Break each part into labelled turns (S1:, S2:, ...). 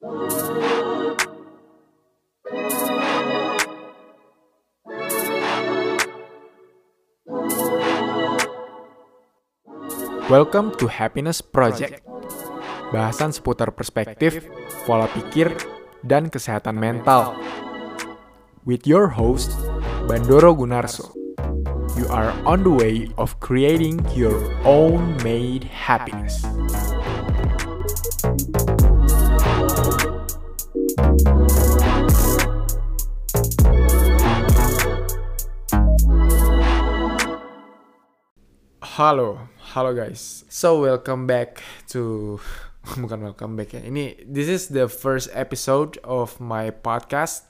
S1: Welcome to Happiness Project. Bahasan seputar perspektif, pola pikir, dan kesehatan mental. With your host, Bandoro Gunarso. You are on the way of creating your own made happiness. Halo, halo guys. So welcome back to bukan welcome back ya. Ini this is the first episode of my podcast.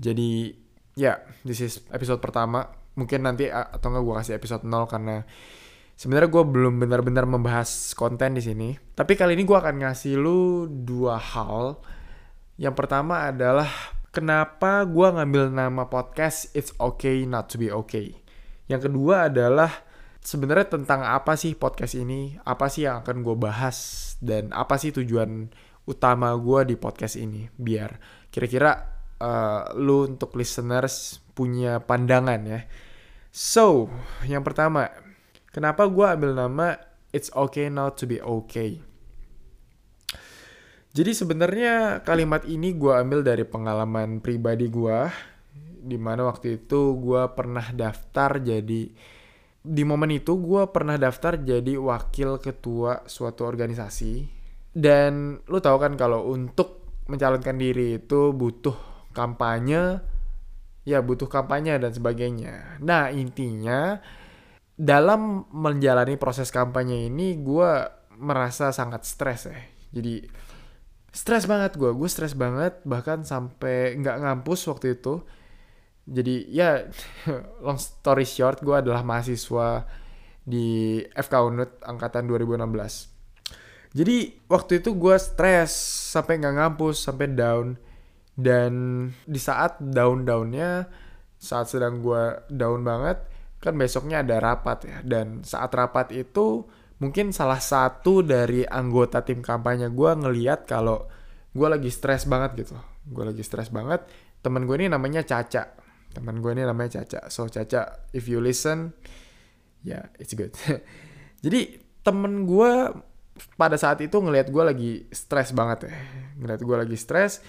S1: Jadi ya, yeah, this is episode pertama. Mungkin nanti atau enggak gue kasih episode 0 karena sebenarnya gue belum benar-benar membahas konten di sini. Tapi kali ini gue akan ngasih lu dua hal. Yang pertama adalah kenapa gue ngambil nama podcast It's Okay Not to Be Okay. Yang kedua adalah sebenarnya tentang apa sih podcast ini, apa sih yang akan gue bahas, dan apa sih tujuan utama gue di podcast ini, biar kira-kira uh, lu untuk listeners punya pandangan ya. So, yang pertama, kenapa gue ambil nama It's Okay Not to Be Okay? Jadi sebenarnya kalimat ini gue ambil dari pengalaman pribadi gue, di mana waktu itu gue pernah daftar jadi di momen itu gue pernah daftar jadi wakil ketua suatu organisasi. Dan lu tahu kan kalau untuk mencalonkan diri itu butuh kampanye ya butuh kampanye dan sebagainya. Nah intinya dalam menjalani proses kampanye ini gue merasa sangat stres ya jadi stres banget gue gue stres banget bahkan sampai nggak ngampus waktu itu jadi ya long story short gue adalah mahasiswa di FK Unut angkatan 2016 jadi waktu itu gue stres sampai nggak ngampus sampai down. Dan di saat down downnya saat sedang gue down banget kan besoknya ada rapat ya. Dan saat rapat itu mungkin salah satu dari anggota tim kampanye gue ngeliat kalau gue lagi stres banget gitu. Gue lagi stres banget temen gue ini namanya Caca teman gue ini namanya Caca. So Caca if you listen ya yeah, it's good. Jadi temen gue pada saat itu ngelihat gue lagi stres banget ya. Ngelihat gue lagi stres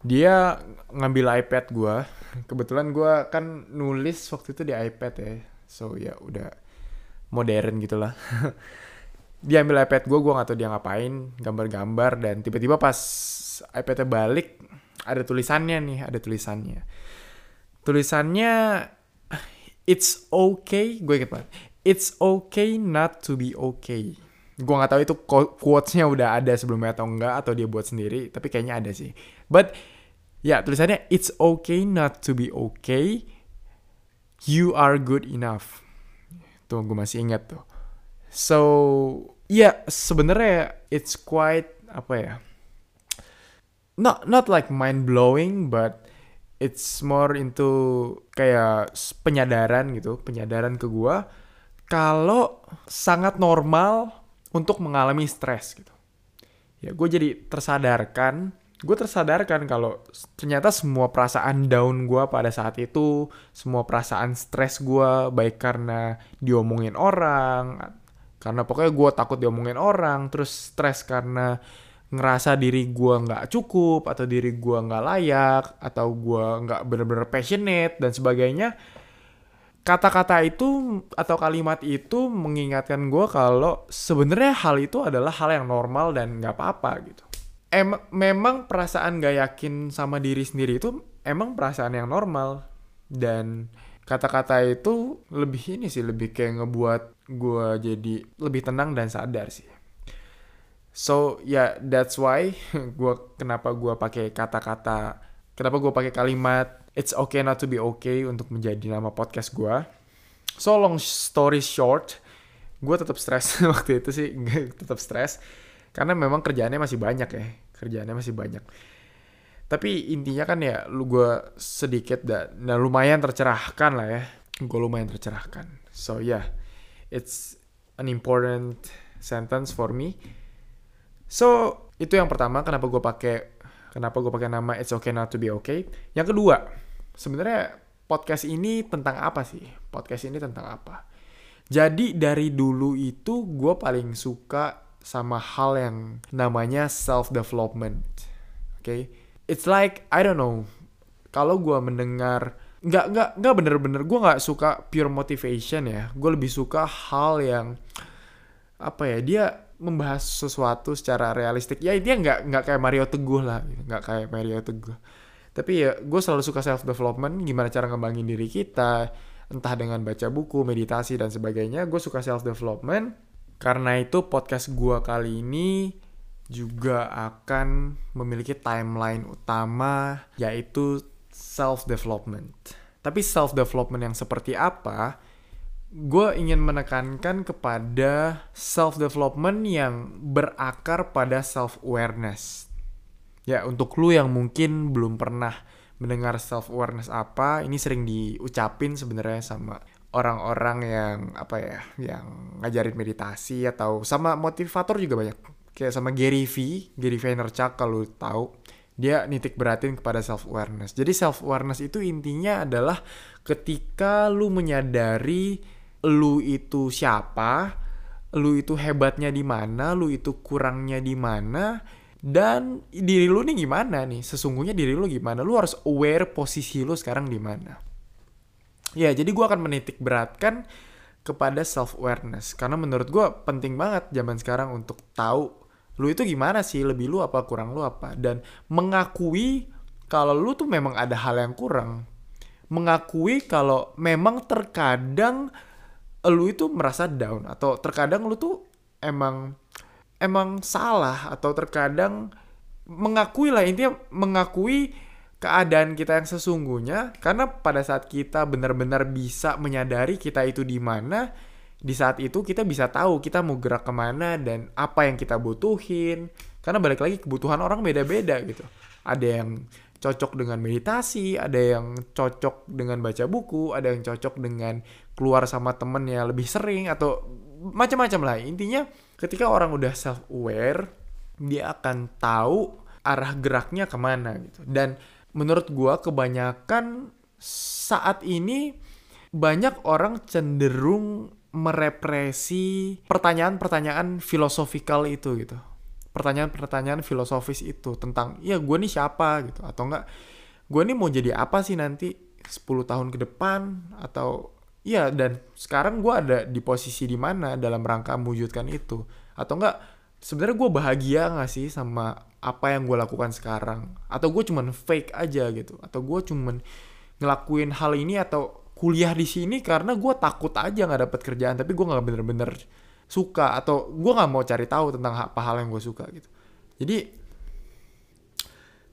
S1: dia ngambil iPad gue kebetulan gue kan nulis waktu itu di iPad ya. So ya udah modern gitulah dia ambil iPad gue gue gak tau dia ngapain gambar-gambar dan tiba-tiba pas iPadnya balik ada tulisannya nih ada tulisannya tulisannya it's okay gue inget banget. It's okay not to be okay. Gue nggak tahu itu quotesnya udah ada sebelumnya atau enggak atau dia buat sendiri tapi kayaknya ada sih. But ya tulisannya it's okay not to be okay. You are good enough. Tuh gue masih ingat tuh. So ya yeah, sebenarnya it's quite apa ya not not like mind blowing but it's more into kayak penyadaran gitu, penyadaran ke gua kalau sangat normal untuk mengalami stres gitu. Ya gue jadi tersadarkan, gue tersadarkan kalau ternyata semua perasaan down gue pada saat itu, semua perasaan stres gue baik karena diomongin orang, karena pokoknya gue takut diomongin orang, terus stres karena ngerasa diri gue nggak cukup atau diri gue nggak layak atau gue nggak bener-bener passionate dan sebagainya kata-kata itu atau kalimat itu mengingatkan gue kalau sebenarnya hal itu adalah hal yang normal dan nggak apa-apa gitu. Em memang perasaan gak yakin sama diri sendiri itu emang perasaan yang normal dan kata-kata itu lebih ini sih lebih kayak ngebuat gue jadi lebih tenang dan sadar sih. So ya yeah, that's why gua kenapa gua pakai kata-kata kenapa gua pakai kalimat it's okay not to be okay untuk menjadi nama podcast gua. So long story short, gua tetap stres waktu itu sih tetap stres karena memang kerjaannya masih banyak ya kerjaannya masih banyak. Tapi intinya kan ya lu gua sedikit dan nah lumayan tercerahkan lah ya. Gue lumayan tercerahkan. So yeah, it's an important sentence for me So, itu yang pertama kenapa gue pakai kenapa gue pakai nama It's Okay Not to Be Okay. Yang kedua, sebenarnya podcast ini tentang apa sih? Podcast ini tentang apa? Jadi dari dulu itu gue paling suka sama hal yang namanya self development. Oke, okay? it's like I don't know. Kalau gue mendengar nggak nggak nggak bener-bener gue nggak suka pure motivation ya. Gue lebih suka hal yang apa ya dia membahas sesuatu secara realistik. Ya dia nggak nggak kayak Mario Teguh lah nggak kayak Mario Teguh. Tapi ya gue selalu suka self development gimana cara ngembangin diri kita entah dengan baca buku meditasi dan sebagainya. Gue suka self development karena itu podcast gue kali ini juga akan memiliki timeline utama yaitu self development tapi self development yang seperti apa gue ingin menekankan kepada self development yang berakar pada self awareness. Ya, untuk lu yang mungkin belum pernah mendengar self awareness apa, ini sering diucapin sebenarnya sama orang-orang yang apa ya, yang ngajarin meditasi atau sama motivator juga banyak. Kayak sama Gary V, Gary Vaynerchuk kalau tahu dia nitik beratin kepada self awareness. Jadi self awareness itu intinya adalah ketika lu menyadari lu itu siapa, lu itu hebatnya di mana, lu itu kurangnya di mana, dan diri lu nih gimana nih? Sesungguhnya diri lu gimana? Lu harus aware posisi lu sekarang di mana. Ya, jadi gue akan menitik beratkan kepada self awareness karena menurut gue penting banget zaman sekarang untuk tahu lu itu gimana sih, lebih lu apa, kurang lu apa, dan mengakui kalau lu tuh memang ada hal yang kurang. Mengakui kalau memang terkadang lu itu merasa down atau terkadang lu tuh emang emang salah atau terkadang mengakui lah intinya mengakui keadaan kita yang sesungguhnya. Karena pada saat kita benar-benar bisa menyadari kita itu di mana di saat itu kita bisa tahu kita mau gerak ke mana dan apa yang kita butuhin. Karena balik lagi kebutuhan orang beda-beda gitu. Ada yang cocok dengan meditasi, ada yang cocok dengan baca buku, ada yang cocok dengan keluar sama temen yang lebih sering atau macam-macam lah. Intinya ketika orang udah self aware, dia akan tahu arah geraknya ke mana gitu. Dan menurut gua kebanyakan saat ini banyak orang cenderung merepresi pertanyaan-pertanyaan filosofikal itu gitu pertanyaan-pertanyaan filosofis itu tentang ya gue nih siapa gitu atau enggak gue nih mau jadi apa sih nanti 10 tahun ke depan atau ya dan sekarang gue ada di posisi di mana dalam rangka mewujudkan itu. Atau enggak sebenarnya gue bahagia gak sih sama apa yang gue lakukan sekarang? Atau gue cuman fake aja gitu? Atau gue cuman ngelakuin hal ini atau kuliah di sini karena gue takut aja nggak dapet kerjaan tapi gue nggak bener-bener suka? Atau gue nggak mau cari tahu tentang apa hal yang gue suka gitu? Jadi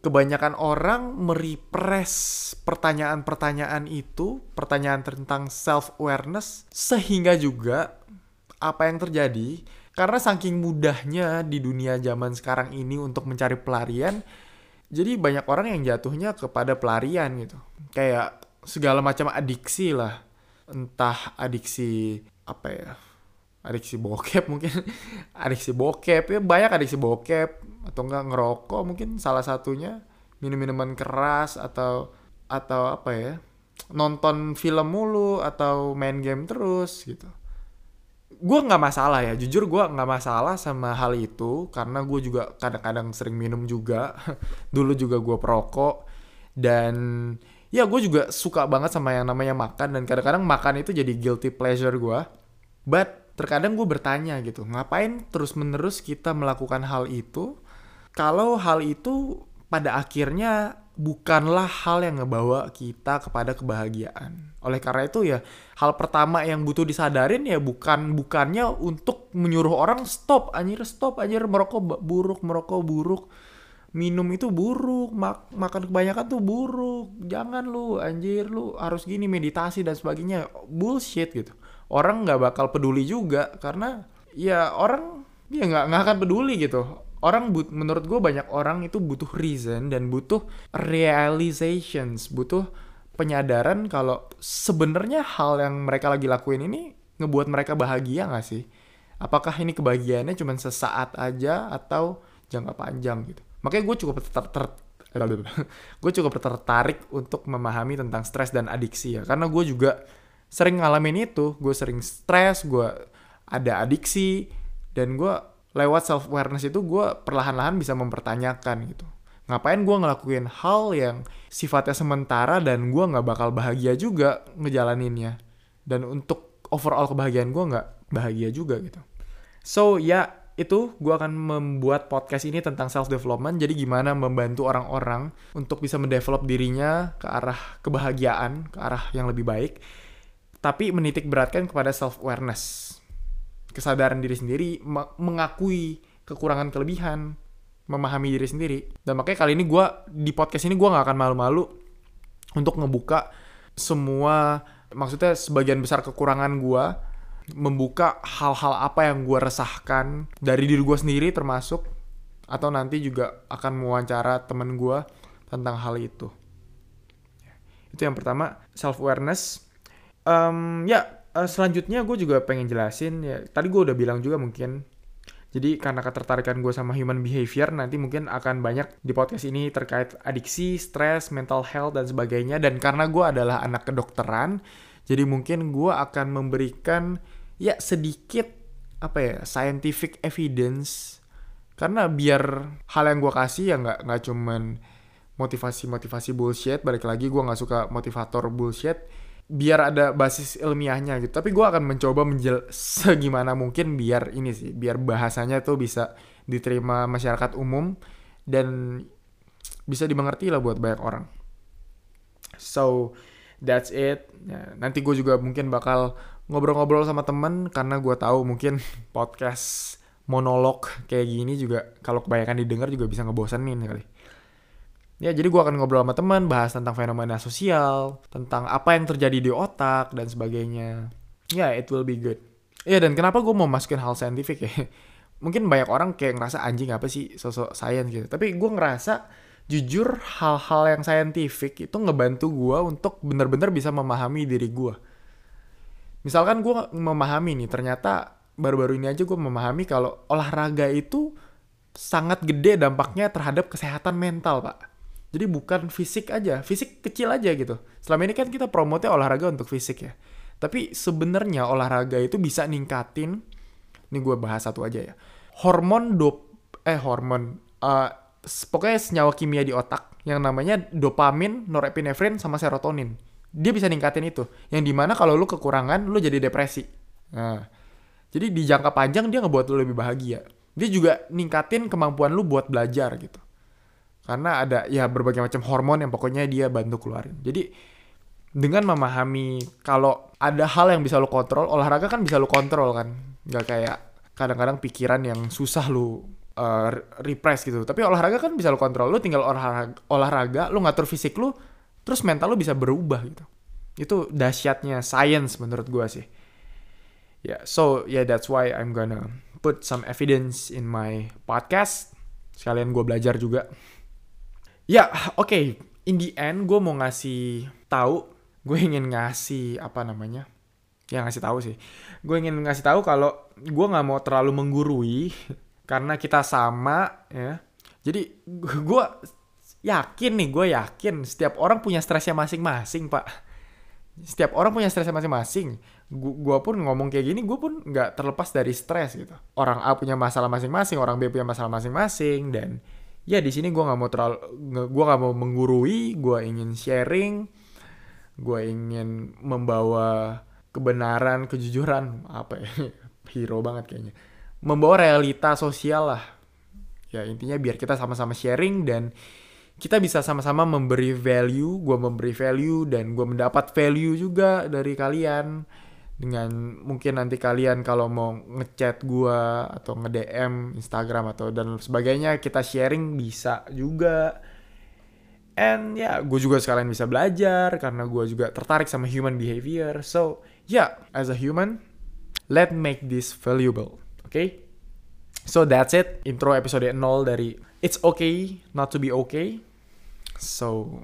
S1: kebanyakan orang merepress pertanyaan-pertanyaan itu pertanyaan tentang self awareness sehingga juga apa yang terjadi? Karena saking mudahnya di dunia zaman sekarang ini untuk mencari pelarian jadi banyak orang yang jatuhnya kepada pelarian gitu. Kayak segala macam adiksi lah. Entah adiksi apa ya adiksi bokep mungkin. Adiksi bokep ya banyak adiksi bokep. Atau enggak ngerokok mungkin salah satunya. Minum minuman keras atau atau apa ya? Nonton film mulu atau main game terus gitu. Gue nggak masalah ya jujur gue nggak masalah sama hal itu. Karena gue juga kadang-kadang sering minum juga. Dulu juga gue perokok. Dan ya gue juga suka banget sama yang namanya makan. Dan kadang-kadang makan itu jadi guilty pleasure gue but terkadang gue bertanya gitu ngapain terus menerus kita melakukan hal itu kalau hal itu pada akhirnya bukanlah hal yang ngebawa kita kepada kebahagiaan? Oleh karena itu ya hal pertama yang butuh disadarin ya bukan bukannya untuk menyuruh orang stop anjir stop anjir merokok buruk merokok buruk minum itu buruk mak makan kebanyakan tuh buruk jangan lu anjir lu harus gini meditasi dan sebagainya. Bullshit gitu orang nggak bakal peduli juga karena ya orang ya nggak nggak akan peduli gitu. Orang but menurut gue banyak orang itu butuh reason dan butuh realizations butuh penyadaran kalau sebenarnya hal yang mereka lagi lakuin ini ngebuat mereka bahagia nggak sih? Apakah ini kebahagiaannya cuma sesaat aja atau jangka panjang gitu? Makanya gue cukup ter, ter gue cukup tertarik untuk memahami tentang stres dan adiksi ya. Karena gue juga sering ngalamin itu gue sering stres gue ada adiksi dan gue lewat self awareness itu gue perlahan-lahan bisa mempertanyakan gitu. Ngapain gue ngelakuin hal yang sifatnya sementara dan gue nggak bakal bahagia juga ngejalaninnya? Dan untuk overall kebahagiaan gue nggak bahagia juga gitu. So ya itu gue akan membuat podcast ini tentang self development jadi gimana membantu orang-orang untuk bisa mendevelop dirinya ke arah kebahagiaan ke arah yang lebih baik tapi menitik beratkan kepada self awareness kesadaran diri sendiri mengakui kekurangan kelebihan memahami diri sendiri. Dan makanya kali ini gue di podcast ini gue nggak akan malu-malu untuk ngebuka semua maksudnya sebagian besar kekurangan gue membuka hal-hal apa yang gue resahkan dari diri gue sendiri termasuk atau nanti juga akan mewawancara temen gue tentang hal itu. Itu yang pertama self awareness. Um, ya uh, selanjutnya gue juga pengen jelasin ya tadi gue udah bilang juga mungkin. Jadi karena ketertarikan gue sama human behavior nanti mungkin akan banyak di podcast ini terkait adiksi, stres, mental health dan sebagainya. Dan karena gue adalah anak kedokteran, jadi mungkin gue akan memberikan ya sedikit apa ya scientific evidence. Karena biar hal yang gue kasih ya nggak nggak cuman motivasi motivasi bullshit balik lagi gue nggak suka motivator bullshit biar ada basis ilmiahnya gitu. Tapi gue akan mencoba menjel segimana mungkin biar ini sih biar bahasanya tuh bisa diterima masyarakat umum dan bisa dimengerti lah buat banyak orang. So that's it. Ya, nanti gue juga mungkin bakal ngobrol-ngobrol sama temen karena gue tahu mungkin podcast monolog kayak gini juga kalau kebanyakan didengar juga bisa ngebosenin kali Ya, jadi gue akan ngobrol sama teman, bahas tentang fenomena sosial, tentang apa yang terjadi di otak, dan sebagainya. Ya, yeah, it will be good. Ya, dan kenapa gue mau masukin hal saintifik ya? Mungkin banyak orang kayak ngerasa anjing apa sih sosok sains gitu. Tapi gue ngerasa jujur hal-hal yang saintifik itu ngebantu gue untuk bener-bener bisa memahami diri gue. Misalkan gue memahami nih, ternyata baru-baru ini aja gue memahami kalau olahraga itu sangat gede dampaknya terhadap kesehatan mental, Pak jadi bukan fisik aja, fisik kecil aja gitu. Selama ini kan kita promote olahraga untuk fisik ya. Tapi sebenarnya olahraga itu bisa ningkatin, ini gue bahas satu aja ya. Hormon dop, eh hormon, uh, pokoknya senyawa kimia di otak yang namanya dopamin, norepinefrin, sama serotonin. Dia bisa ningkatin itu. Yang di mana kalau lu kekurangan, lu jadi depresi. Nah, jadi di jangka panjang dia ngebuat lu lebih bahagia. Dia juga ningkatin kemampuan lu buat belajar gitu karena ada ya berbagai macam hormon yang pokoknya dia bantu keluarin. Jadi dengan memahami kalau ada hal yang bisa lo kontrol olahraga kan bisa lo kontrol kan. Nggak kayak kadang-kadang pikiran yang susah lo uh, repress gitu. Tapi olahraga kan bisa lo kontrol. Lo tinggal olahraga olahraga lo ngatur fisik lo terus mental lo bisa berubah gitu. Itu dahsyatnya science menurut gue sih. Ya yeah, so yeah that's why I'm gonna put some evidence in my podcast. Sekalian gue belajar juga Ya, oke. Okay. In the end, gue mau ngasih tahu, gue ingin ngasih apa namanya? Ya ngasih tahu sih. Gue ingin ngasih tahu kalau gue nggak mau terlalu menggurui karena kita sama, ya. Jadi gue yakin nih, gue yakin setiap orang punya stresnya masing-masing, pak. Setiap orang punya stresnya masing-masing. Gue pun ngomong kayak gini, gue pun nggak terlepas dari stres gitu. Orang A punya masalah masing-masing, orang B punya masalah masing-masing, dan ya di sini gue nggak mau terlalu gue nggak mau menggurui gue ingin sharing gue ingin membawa kebenaran kejujuran apa ya hero banget kayaknya. Membawa realita sosial lah. Ya intinya biar kita sama-sama sharing dan kita bisa sama-sama memberi value gue memberi value dan gue mendapat value juga dari kalian dengan mungkin nanti kalian kalau mau ngechat gua atau nge-DM Instagram atau dan sebagainya kita sharing bisa juga. And ya, yeah, gue juga sekalian bisa belajar karena gue juga tertarik sama human behavior. So, yeah, as a human, let make this valuable. Oke? Okay? So that's it. Intro episode 0 dari It's Okay Not to Be Okay. So,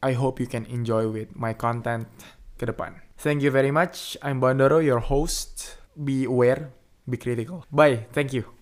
S1: I hope you can enjoy with my content ke depan. Thank you very much. I'm Bandoro, your host. Be aware, be critical. Bye. Thank you.